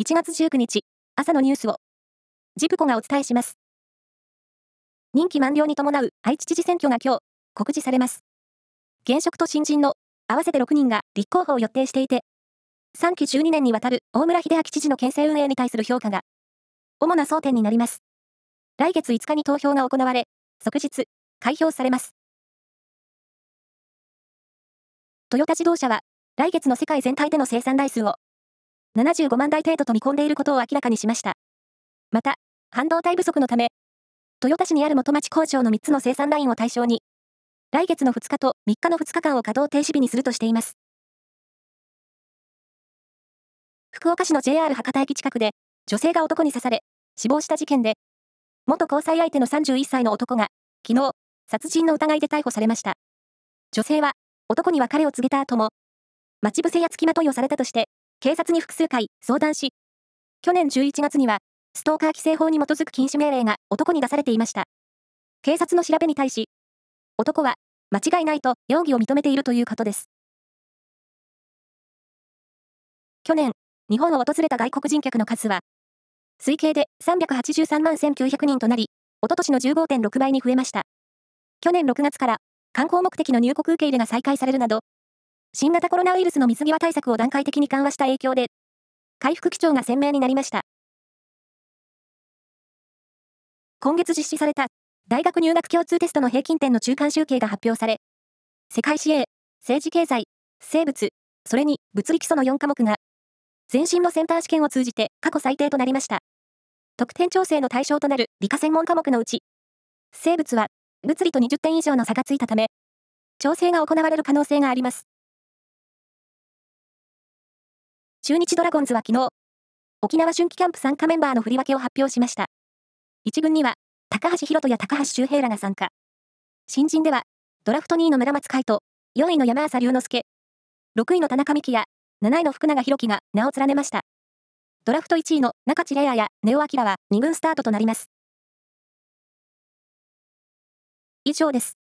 1月19日、朝のニュースを、ジプコがお伝えします。任期満了に伴う愛知知事選挙が今日、告示されます。現職と新人の合わせて6人が立候補を予定していて、3期12年にわたる大村秀明知事の県政運営に対する評価が、主な争点になります。来月5日に投票が行われ、即日、開票されます。トヨタ自動車は、来月の世界全体での生産台数を75万台程度と見込んでいることを明らかにしました。また、半導体不足のため、豊田市にある元町工場の3つの生産ラインを対象に、来月の2日と3日の2日間を稼働停止日にするとしています。福岡市の JR 博多駅近くで、女性が男に刺され、死亡した事件で、元交際相手の31歳の男が、昨日、殺人の疑いで逮捕されました。女性は、男に別れを告げた後も、待ち伏せや付きまといをされたとして、警察に複数回相談し、去年11月には、ストーカー規制法に基づく禁止命令が男に出されていました。警察の調べに対し、男は間違いないと容疑を認めているということです。去年、日本を訪れた外国人客の数は、推計で383万1900人となり、おととしの15.6倍に増えました。去年6月から観光目的の入国受け入れが再開されるなど、新型コロナウイルスの水際対策を段階的に緩和した影響で、回復基調が鮮明になりました。今月実施された大学入学共通テストの平均点の中間集計が発表され、世界史 A、政治経済、生物、それに物理基礎の4科目が、前身のセンター試験を通じて過去最低となりました。得点調整の対象となる理科専門科目のうち、生物は物理と20点以上の差がついたため、調整が行われる可能性があります。中日ドラゴンズは昨日、沖縄春季キャンプ参加メンバーの振り分けを発表しました。1軍には、高橋宏斗や高橋周平らが参加。新人では、ドラフト2位の村松海斗、4位の山浅龍之介、6位の田中美希や、7位の福永博樹が名を連ねました。ドラフト1位の中地レアやネオアキラは2軍スタートとなります。以上です。